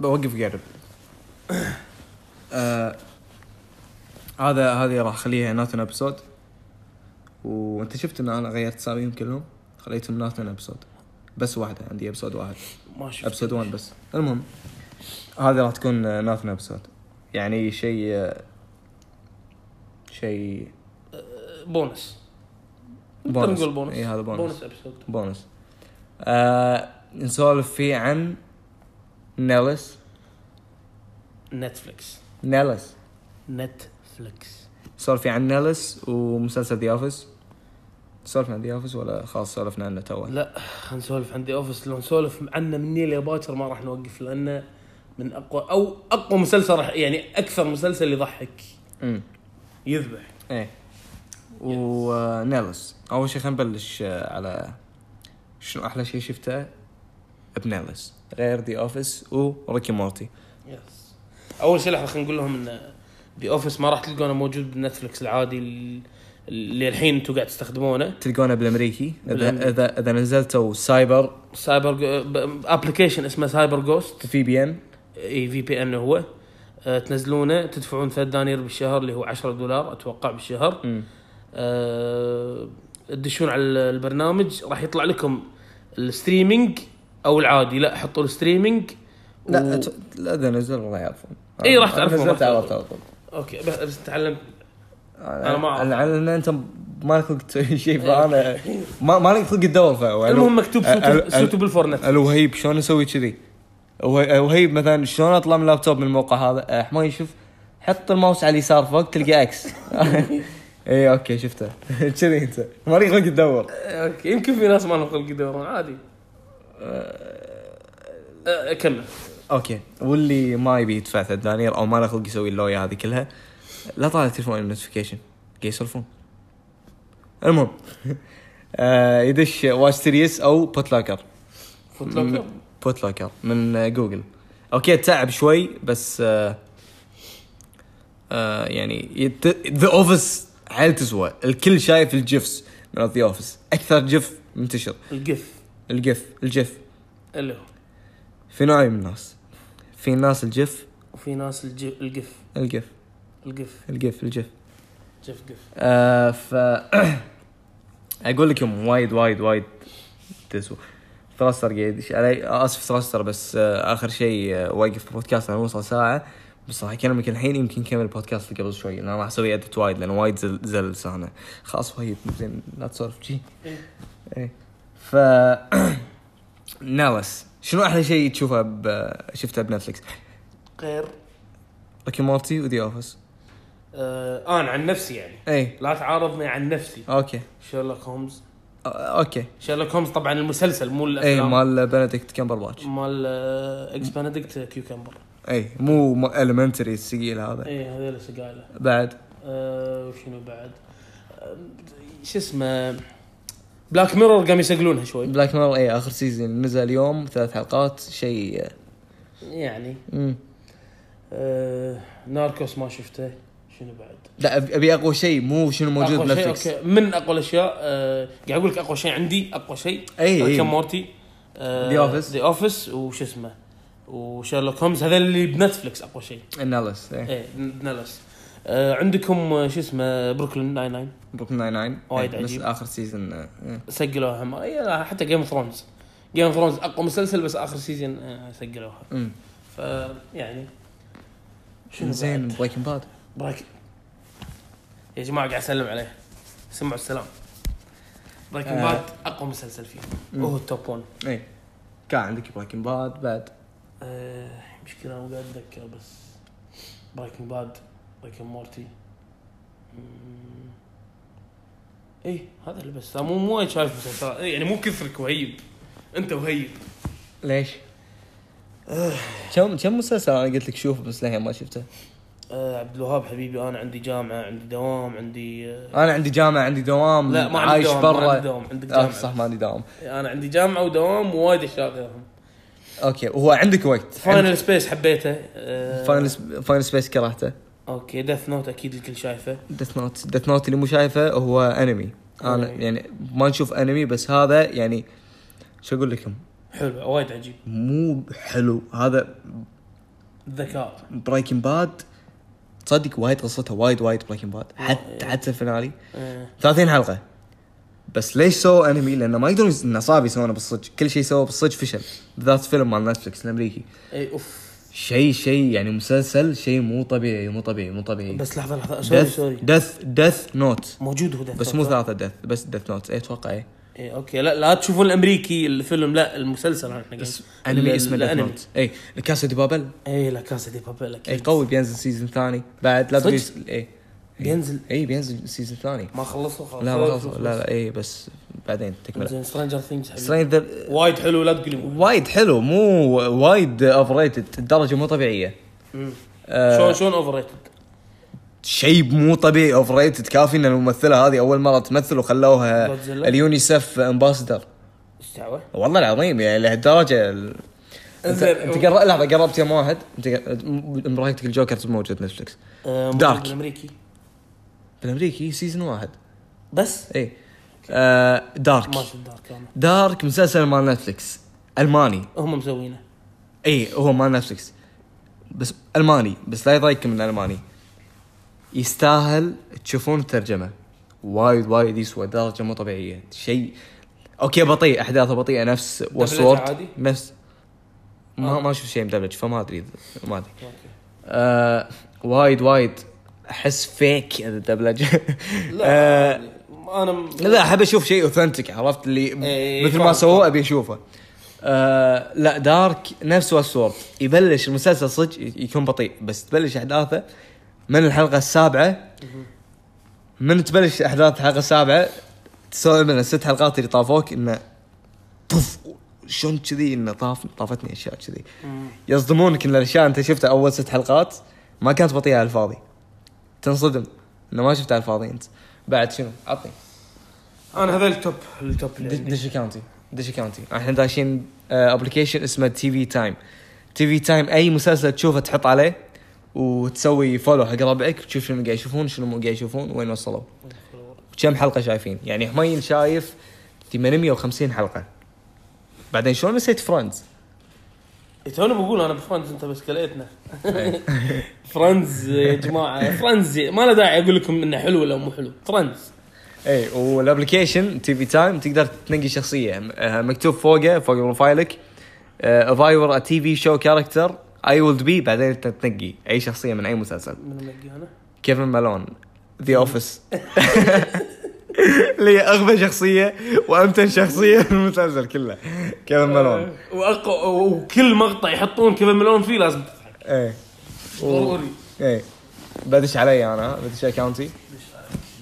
بوقف قرب آه هذا هذه راح أخليها not an episode وأنت شفت إن أنا غيرت اساميهم كلهم؟ خليتهم not an episode بس واحدة عندي episode واحد. ما شفت. episode 1 بس. المهم هذه راح تكون not an episode يعني شيء شيء. بونس. نقدر نقول بونس. إي هذا بونس. بونس ابسود بونس. آه نسولف فيه عن نيلس نتفلكس نيلس نتفلكس نسولف فيه عن نيلس ومسلسل The Office نسولف عن The Office ولا خلاص سولفنا عنه تو لا خلينا نسولف عن The Office لو نسولف عنه من الليل لباكر ما راح نوقف لأنه من أقوى أو أقوى مسلسل راح يعني أكثر مسلسل يضحك. امم يذبح. إيه. ونيلس. أول شيء خلينا نبلش آه، على شنو أحلى شيء شفته؟ بنيلس. غير The Office وريكي مورتي يس أول شيء لحظه خلينا نقول لهم إن ذا اوفيس ما راح تلقونه موجود بنتفلكس العادي ال- اللي الحين أنتم قاعد تستخدمونه. تلقونه بالأمريكي. اذا. اذا إذا نزلتوا سايبر. سايبر ابلكيشن اسمه سايبر جوست في بي ان اي في بي ان هو. آه، تنزلونه تدفعون 3 دنانير بالشهر اللي هو 10 دولار أتوقع بالشهر. آه، تدشون على البرنامج. راح يطلع لكم الستريمينج أو العادي. لا حطوا الستريمينج لا و... لا إذا نزل راح يعرفون. إي، راح تعرفون، نزلت عرفت. على طول. أوكي بس- بس تعلم. أنا ما أعرف. على ان انت ما لك خلق تسوي شيء فأنا ما ما لك خلق تدور المهم مكتوب سوتبل فور نت الوهيب شلون أسوي كذي؟ وه- وهيب مثلا شلون أطلع من اللابتوب من الموقع هذا؟ أه، حماي شوف حط الماوس على اليسار فوق تلقى X اي okay شفته. كذي أنت. ما لك خلق تدور okay يمكن في ناس ما لهم خلق يدورون عادي. آه، كمل okay. واللي ما يبي يدفع 3 دنانير أو ما له خلق يسوي اللوية هذه كلها لا طالع تليفون ال notification قاعد يسولفون المهم. آه يدش Watch Series أو Putlocker locker Putlocker من Google okay تعب شوي بس آه آه يعني The Office حيل تسوى. الكل شايف ال gifs من The Office أكثر gif منتشر. ال gif ال gif. ال gif. اللي هو. في نوعين من الناس. في ناس ال gif وفي ناس الج- ال gif ال gif ال gif ال gif ال gif gif gif آه ف أقول لكم وايد وايد وايد تسوى. ثراستر قاعد يدش علي آسف ثراستر بس آه آخر شيء آه وقف البودكاست لما وصل ساعة. بس راح اكلمك الحين يمكن نكمل البودكاست اللي قبل شوي لأن أنا راح أسوي edit وايد لأن وايد زل, زل لسانه خلاص وايد زين لا تسولف شي. إيه. إيه. ف Nellis شنو أحلى شيء تشوفه ب... شفته ب Netflix؟ غير. Rick and Morty و The Office آه أنا عن نفسي يعني. إي. لا تعارضني عن نفسي. okay. Sherlock Holmes okay. Sherlock Holmes طبعا المسلسل مو إي الافلام مال Benedict Cumberbatch مال آه، X Benedict cucumber إي مو المنتري الثقيل هذا. إي هذول سقايله بعد. آه وشنو بعد؟ آه شو اسمه؟ Black Mirror قام يسقلونها شوي. Black Mirror اي آخر season نزل اليوم ثلاث حلقات شيء يعني. مم. آه Narcos ما شفته. شنو بعد؟ لا أبي اقوى شيء مو شنو موجود ب Netflix من اقوى الاشياء آه قاعد أقول لك أقوى شيء عندي أقوى شيء. اي اي Rick and Morty The Office. The Office وش اسمه؟ و Sherlock Holmes هذا اللي ب Netflix أقوى شيء. النالس اي Nellis آه عندكم آه، شو اسمه بروكلين 99 Brooklyn Nine-Nine وايد إيه، بس عجيب. آخر season آه، إيه. سجلوها هم إيه، حتى Game of Thrones Game of Thrones أقوى مسلسل بس آخر season آه، سجلوها. ف يعني شنو زين؟ Breaking Bad break يا جماعة قاعد أسلم عليه سمعوا السلام Breaking آه. Bad أقوى مسلسل فيه. وهو ال top 1 اي كان عندك Breaking Bad بعد آه، مشكلة أنا مو قاعد أتذكر بس Breaking Bad Rick and Morty. إيه هذا اللي بس. مو مو شايف مسلسلات إيه، يعني مو كثرك وهيب. أنت وهيب. ليش؟ كم كم مسلسل أنا قلت لك شوف بس للحين ما شفته؟ آه عبد الوهاب حبيبي أنا عندي جامعة عندي دوام عندي آه. أنا عندي جامعة عندي دوام لا ما عندي عايش دوام ما عندي برا دوام عندك آه جامعة. صح ما عندي دوام. أنا عندي جامعة ودوام ووايد أشياء غيرهم. okay وهو عندك وقت. Final Space حبيته آه. Final Space كرهته. okay Death Note أكيد الكل شايفه. Death Note Death Note اللي مو شايفه هو انمي أنا. يعني ما نشوف انمي بس هذا يعني شو أقول لكم؟ حلو وايد عجيب. مو حلو. هذا ذكاء. Breaking Bad تصدق وايد قصتها وايد وايد Breaking Bad حتى حتى ال finale. إيه. 30 حلقة. بس ليش سووا انمي؟ لأنه ما يقدرون إنه صعب يسوونه بالصج، كل شيء سووه بالصج فشل، بالذات فيلم مال Netflix الأمريكي. اي أوف. شيء شيء يعني مسلسل شيء مو طبيعي مو طبيعي مو طبيعي. بس لحظة لحظة sorry Death sorry Death Death Note موجود هو Death بس مو صح؟ ثلاثة Death بس Death Note اي أتوقع اي اي okay. لا لا تشوفون الأمريكي الفيلم لا المسلسل إحنا أنمي اسمه Death. Note اي Casa de Papel. اي La Casa de Papel اي أكيد قوي بينزل season ثاني. بعد لا؟ تقول اي بينزل؟ اي بينزل season ثاني ما خلصوا خلاص. لا ما خلص- لا لا اي بس بعدين تكمله زين Stranger Things Stranger وايد حلو لا تقول وايد حلو مو وايد overrated الدرجة مو طبيعية. آه، شلون شلون overrated شيء مو طبيعي اوفر ريتد كافي إن الممثلة هذه أول مرة تمثل وخلوها؟ ال UNICEF ambassador إيش دعوة؟ والله العظيم يعني لهالدرجة ال... انت زين. انت قرب لحظة قربت يوم واحد أنت برايك الجوكر موجود Netflix آه، Dark. موجود بالامريكي season واحد. بس؟ اي آه Dark ما شفت Dark Dark مسلسل مال Netflix ألماني. هم مسوينه. اي هو مال Netflix بس ألماني. بس لا يضايقكم من الالماني يستاهل تشوفون الترجمة. وايد وايد يسوى. درجه مو طبيعية. شيء. okay بطيء. أحداثه بطيئة. نفس عادي؟ نفس. ما آه. ما شفت شيء مدبلج فما أدري ما أدري. آه وايد وايد. أحس fake الدبلجه لا آه يعني أنا م- لا أحب أشوف شيء authentic عرفت؟ اللي إيه، مثل ما سووه. أبي أشوفه. آه لا Dark نفس وسورد يبلش المسلسل صدق يكون بطيء بس تبلش أحداثه من الحلقة السابعة. من تبلش أحداث الحلقة السابعة تستوعب ان الست حلقات اللي طافوك إنه بوف شلون كذي؟ إنه طاف طافتني أشياء كذي. يصدمونك إن الأشياء أنت شفتها أول ست حلقات ما كانت بطيئة على الفاضي. تنصدم إنه ما شفتها على الفاضي أنت. بعد شنو؟ عطني. أنا هذا ال top ال top اللي دش عندي. دش account ي. دش account ي. إحنا داشين application اسمه TV Time. TV Time أي مسلسل تشوفه تحط عليه وتسوي follow حق ربعك وتشوف شنو قاعد يشوفون شنو مو قاعد يشوفون وين وصلوا. وكم حلقة شايفين؟ يعني حمين شايف 850 حلقة. بعدين شلون نسيت Friends توني بقول أنا ب Friends أنت بس كليتنا Friends يا جماعة. Friends ما له داعي أقول لكم إنه حلو ولا مو حلو. Friends اي وال application TV Time تقدر تنقي شخصية. آه، مكتوب فوقه فوق profile ك if I were a TV show character I will be بعدين أنت تنقي. أي شخصية من أي مسلسل. من منقي أنا Kevin Malone The Office اللي هي أغبى شخصية وأمتن شخصية في المسلسل كله. Kevin Malone. وأق- وكل مقطع يحطون Kevin Malone فيه لازم تضحك. إيه. ضروري. إيه. بدش علي أنا بدش account ي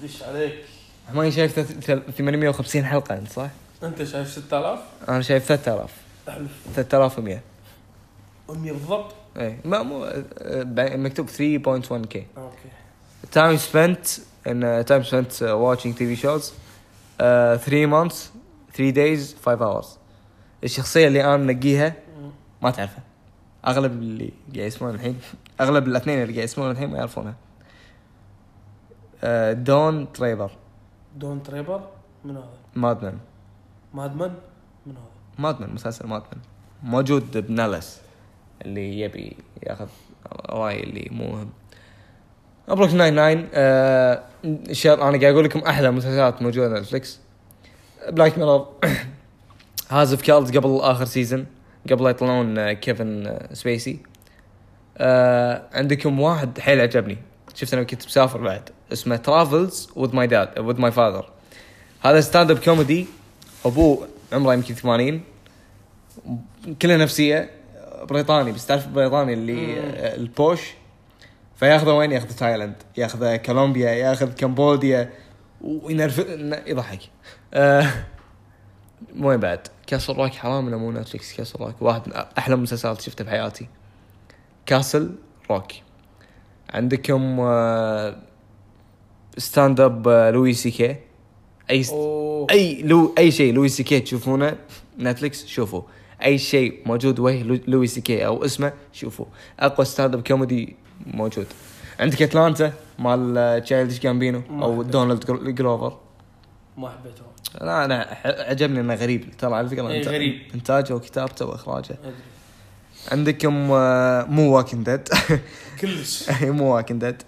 دش عليك ما شايف ثلاث- ثل- 850 حلقة أنت صح؟ أنت شايف 6000 أنا شايف 3000 احلف 3100 100 بالضبط؟ إيه. ما مو آه، آه، مكتوب 3.1k أوكي. Time spent in uh, time spent uh, watching TV shows. Uh, 3 months 3 days 5 hours. الشخصية اللي أنا منقيها ما تعرفها. أغلب اللي قاعد يسمعون الحين أغلب الاثنين اللي قاعد يسمعون الحين ما يعرفونها. Uh, Don Draper Don Draper من هذا؟ Mad Men Mad Men من هذا؟ Mad Men مسلسل Mad Men موجود بنالس اللي يبي ياخذ رأي اللي مو مهم. ابروك 99 آه شر أنا قاعد أقول لكم أحلى مسلسلات موجودة على نتفلكس Black Mirror House of Cards قبل آخر season قبل لا يطلعون Kevin Spacey آه عندكم واحد حيل عجبني. شفت أنا كنت مسافر بعد. اسمه Travels with My Dad with My Father هذا stand up comedy ابوه عمره يمكن 80 كلها نفسية. بريطاني. بس تعرف البريطاني اللي آه، ال posh؟ فياخذه وين؟ ياخذ تايلاند ياخذ كولومبيا ياخذ كمبوديا وينرف يضحك. آه وين بعد؟ Castle Rock حرام ولا مو نتفلكس Castle Rock واحد من أحلى المسلسلات شفتها بحياتي. Castle Rock عندكم آه stand up آه، Louis C.K.. أي ست... أي لو أي شيء Louis C.K. تشوفونه نتفلكس شوفوا. أي شيء موجود وجه لو- Louis C.K. أو اسمه شوفوا. أقوى stand up comedy موجود. عندك Atlanta مال Childish Gambino أو. Donald Glo- Glover ما حبيته لا أنا عجبني إنه غريب. ترى على فكرة إيه، إنت- غريب. إنتاجه وكتابته وإخراجه. عندكم آه، مو Walking Dead كلش. مو Walking Dead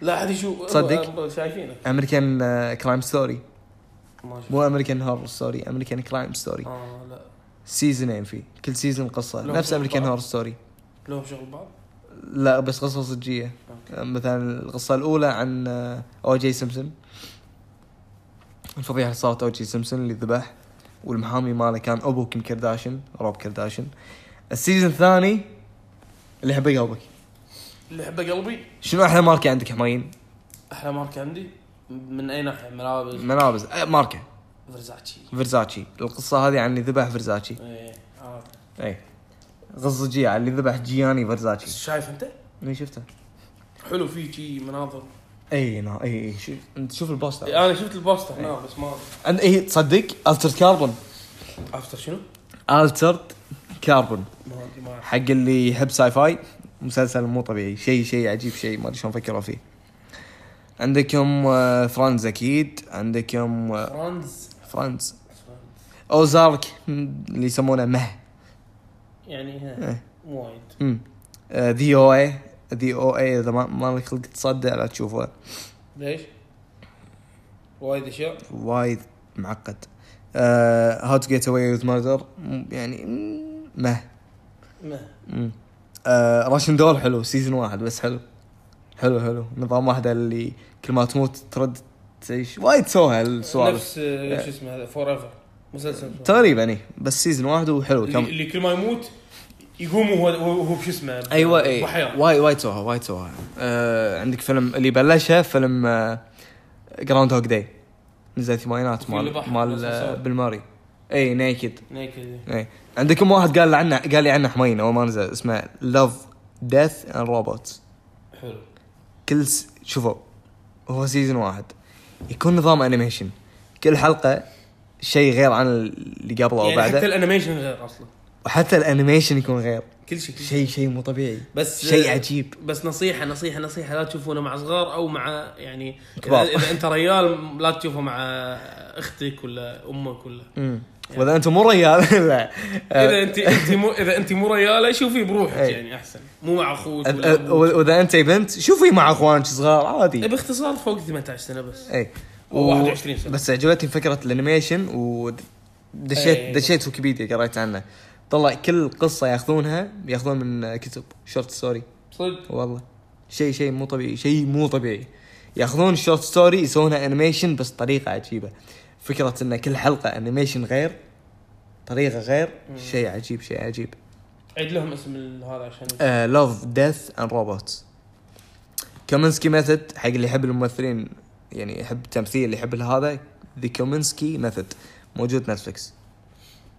لا أحد يشوف تصدق؟ شايفينك American Crime Story. مو American Horror Story American Crime Story آه لا. سيزونين فيه كل season قصة. نفس American. Horror Story لهم شغل بعض. لا بس قصة صجية. أوكي. مثلا القصة الأولى عن آه، O.J. Simpson الفضيحة اللي صارت O.J. Simpson اللي ذبح والمحامي ماله كان أبو Kim Kardashian Rob Kardashian. ال season الثاني اللي يحب قلبك. اللي يحبه قلبي؟ شنو أحلى ماركة عندك حماين؟ أحلى ماركة عندي؟ من أي ناحية؟ ملابس؟ ملابس. آه، ماركة. Versace. Versace القصة هذه عن اللي ذبح فيرزاتشي إيه عارف. اي صجيه عن اللي ذبح Gianni Versace. شايف أنت؟ إي شفته. حلو فيه شي مناظر. إي نا إي إي شوف. أنت شوف ال poster. إيه، أنا شفت البوستر نعم بس ما إي تصدق الترد كاربون افتر شنو؟ الترد كاربون ما أدري ما أعرف. حق اللي يحب ساي فاي مسلسل مو طبيعي. شيء شيء عجيب شيء ما أدري شلون فكروا فيه. عندكم آه، فرانز أكيد. عندكم آه، فرانز فرانز أوزارك اللي يسمونه مه. يعني ها إيه. مو وايد. ذي أو اي The OA إذا ما ما لك خلق تصدق لا تشوفه ليش؟ وايد أشياء. وايد معقد. How to Get Away with Murder يعني مه. ما مم. آه Russian Doll حلو season واحد بس حلو. حلو حلو. نظام واحدة اللي كل ما تموت ترد تعيش. وايد سوها السوالف. نفس آه، شو اسمه Forever مسلسل. تقريبا اي بس season واحد وحلو. اللي, كم؟ اللي كل ما يموت يقوم وهو وهو بشو اسمه؟ أيوه اي بحياة وايد وايد سوها وايد سوها آه عندك فيلم اللي بلشها فيلم Groundhog Day نزل الثمانينات مال مال. Bill Murray اي Naked Naked اي عندكم واحد قال عنه قال لي عنه حمين اول ما نزل اسمه Love Death and Robots حلو. كل س... شوفوا هو season واحد. يكون نظام animation كل حلقة شيء غير عن اللي قبله أو يعني حتى بعده. ال animation غير أصلا. وحتى ال animation يكون غير. كل شيء شيء. شيء مو طبيعي. بس شيء عجيب. بس نصيحة نصيحة نصيحة لا تشوفونه مع صغار أو مع يعني كبار. إذا, إذا أنت ريال لا تشوفه مع أختك ولا أمك ولا. امم وإذا أنتم مو ريال لا. إذا أنت أنت مو إذا أنت مو رياله شوفي بروحك أي. يعني أحسن. مو مع أخوك ولا. وإذا أنت بنت شوفي مع أخوانك صغار عادي. باختصار فوق 18 سنة بس. اي أو 21 سنة. بس عجبتني فكرة ال animation ودشيت أي. دشيت ويكيبيديا قريت عنه. طلع كل قصة ياخذونها ياخذون من كتب. short story صدق؟ والله. شيء شيء مو طبيعي. شيء مو طبيعي. ياخذون ال short story يسوونها animation بس طريقة عجيبة. فكرة إن كل حلقة animation غير طريقة غير شيء عجيب شيء عجيب. عيد لهم اسم هذا عشان Love Death and Robots Kominsky Method حق اللي يحب الممثلين يعني يحب التمثيل اللي يحب هذا The Kominsky Method موجود Netflix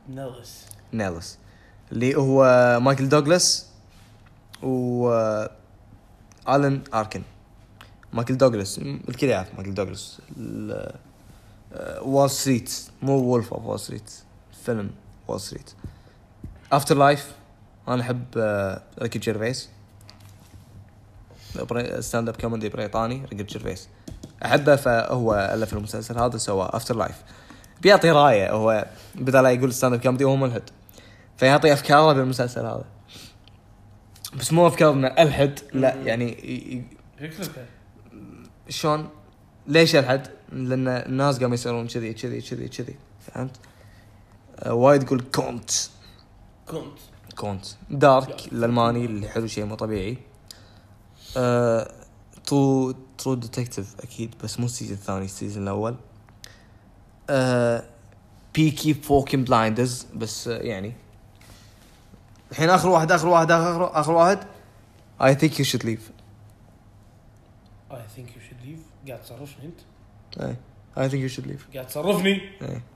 نغس نيلس. اللي هو مايكل دوغلاس و آلن آركن. مايكل دوغلاس. الكل يعرف مايكل دوغلاس. آه، Wall Street مو Wolf of Wall Street فيلم Wall Street After Life أنا أحب آه، ريكي جيرفيس stand-up comedy بريطاني ريكي جيرفيس أحبه فهو ألف المسلسل هذا سواه After Life بيعطي رأيه هو بدل لا يقول stand-up comedy وهو ملحد. فيعطي افكاره بالمسلسل هذا. بس مو أفكار إنه ألحد لا يعني ي- شلون؟ ليش ألحد؟ لأن الناس قاموا يصيرون كذي كذي كذي كذي. فهمت؟ آه، وايد يقول cunt. cunt cunt. Dark الألماني اللي حلو شيء مو طبيعي. آه، True True Detective أكيد بس مو ال season الثاني ال season الأول. Peaky fucking Blinders بس آه، يعني. الحين آخر واحد آخر واحد آخر آخر واحد. I think you should leave I think you should leave قاعد تصرفني أنت؟ I think you should leave قاعد تصرفني؟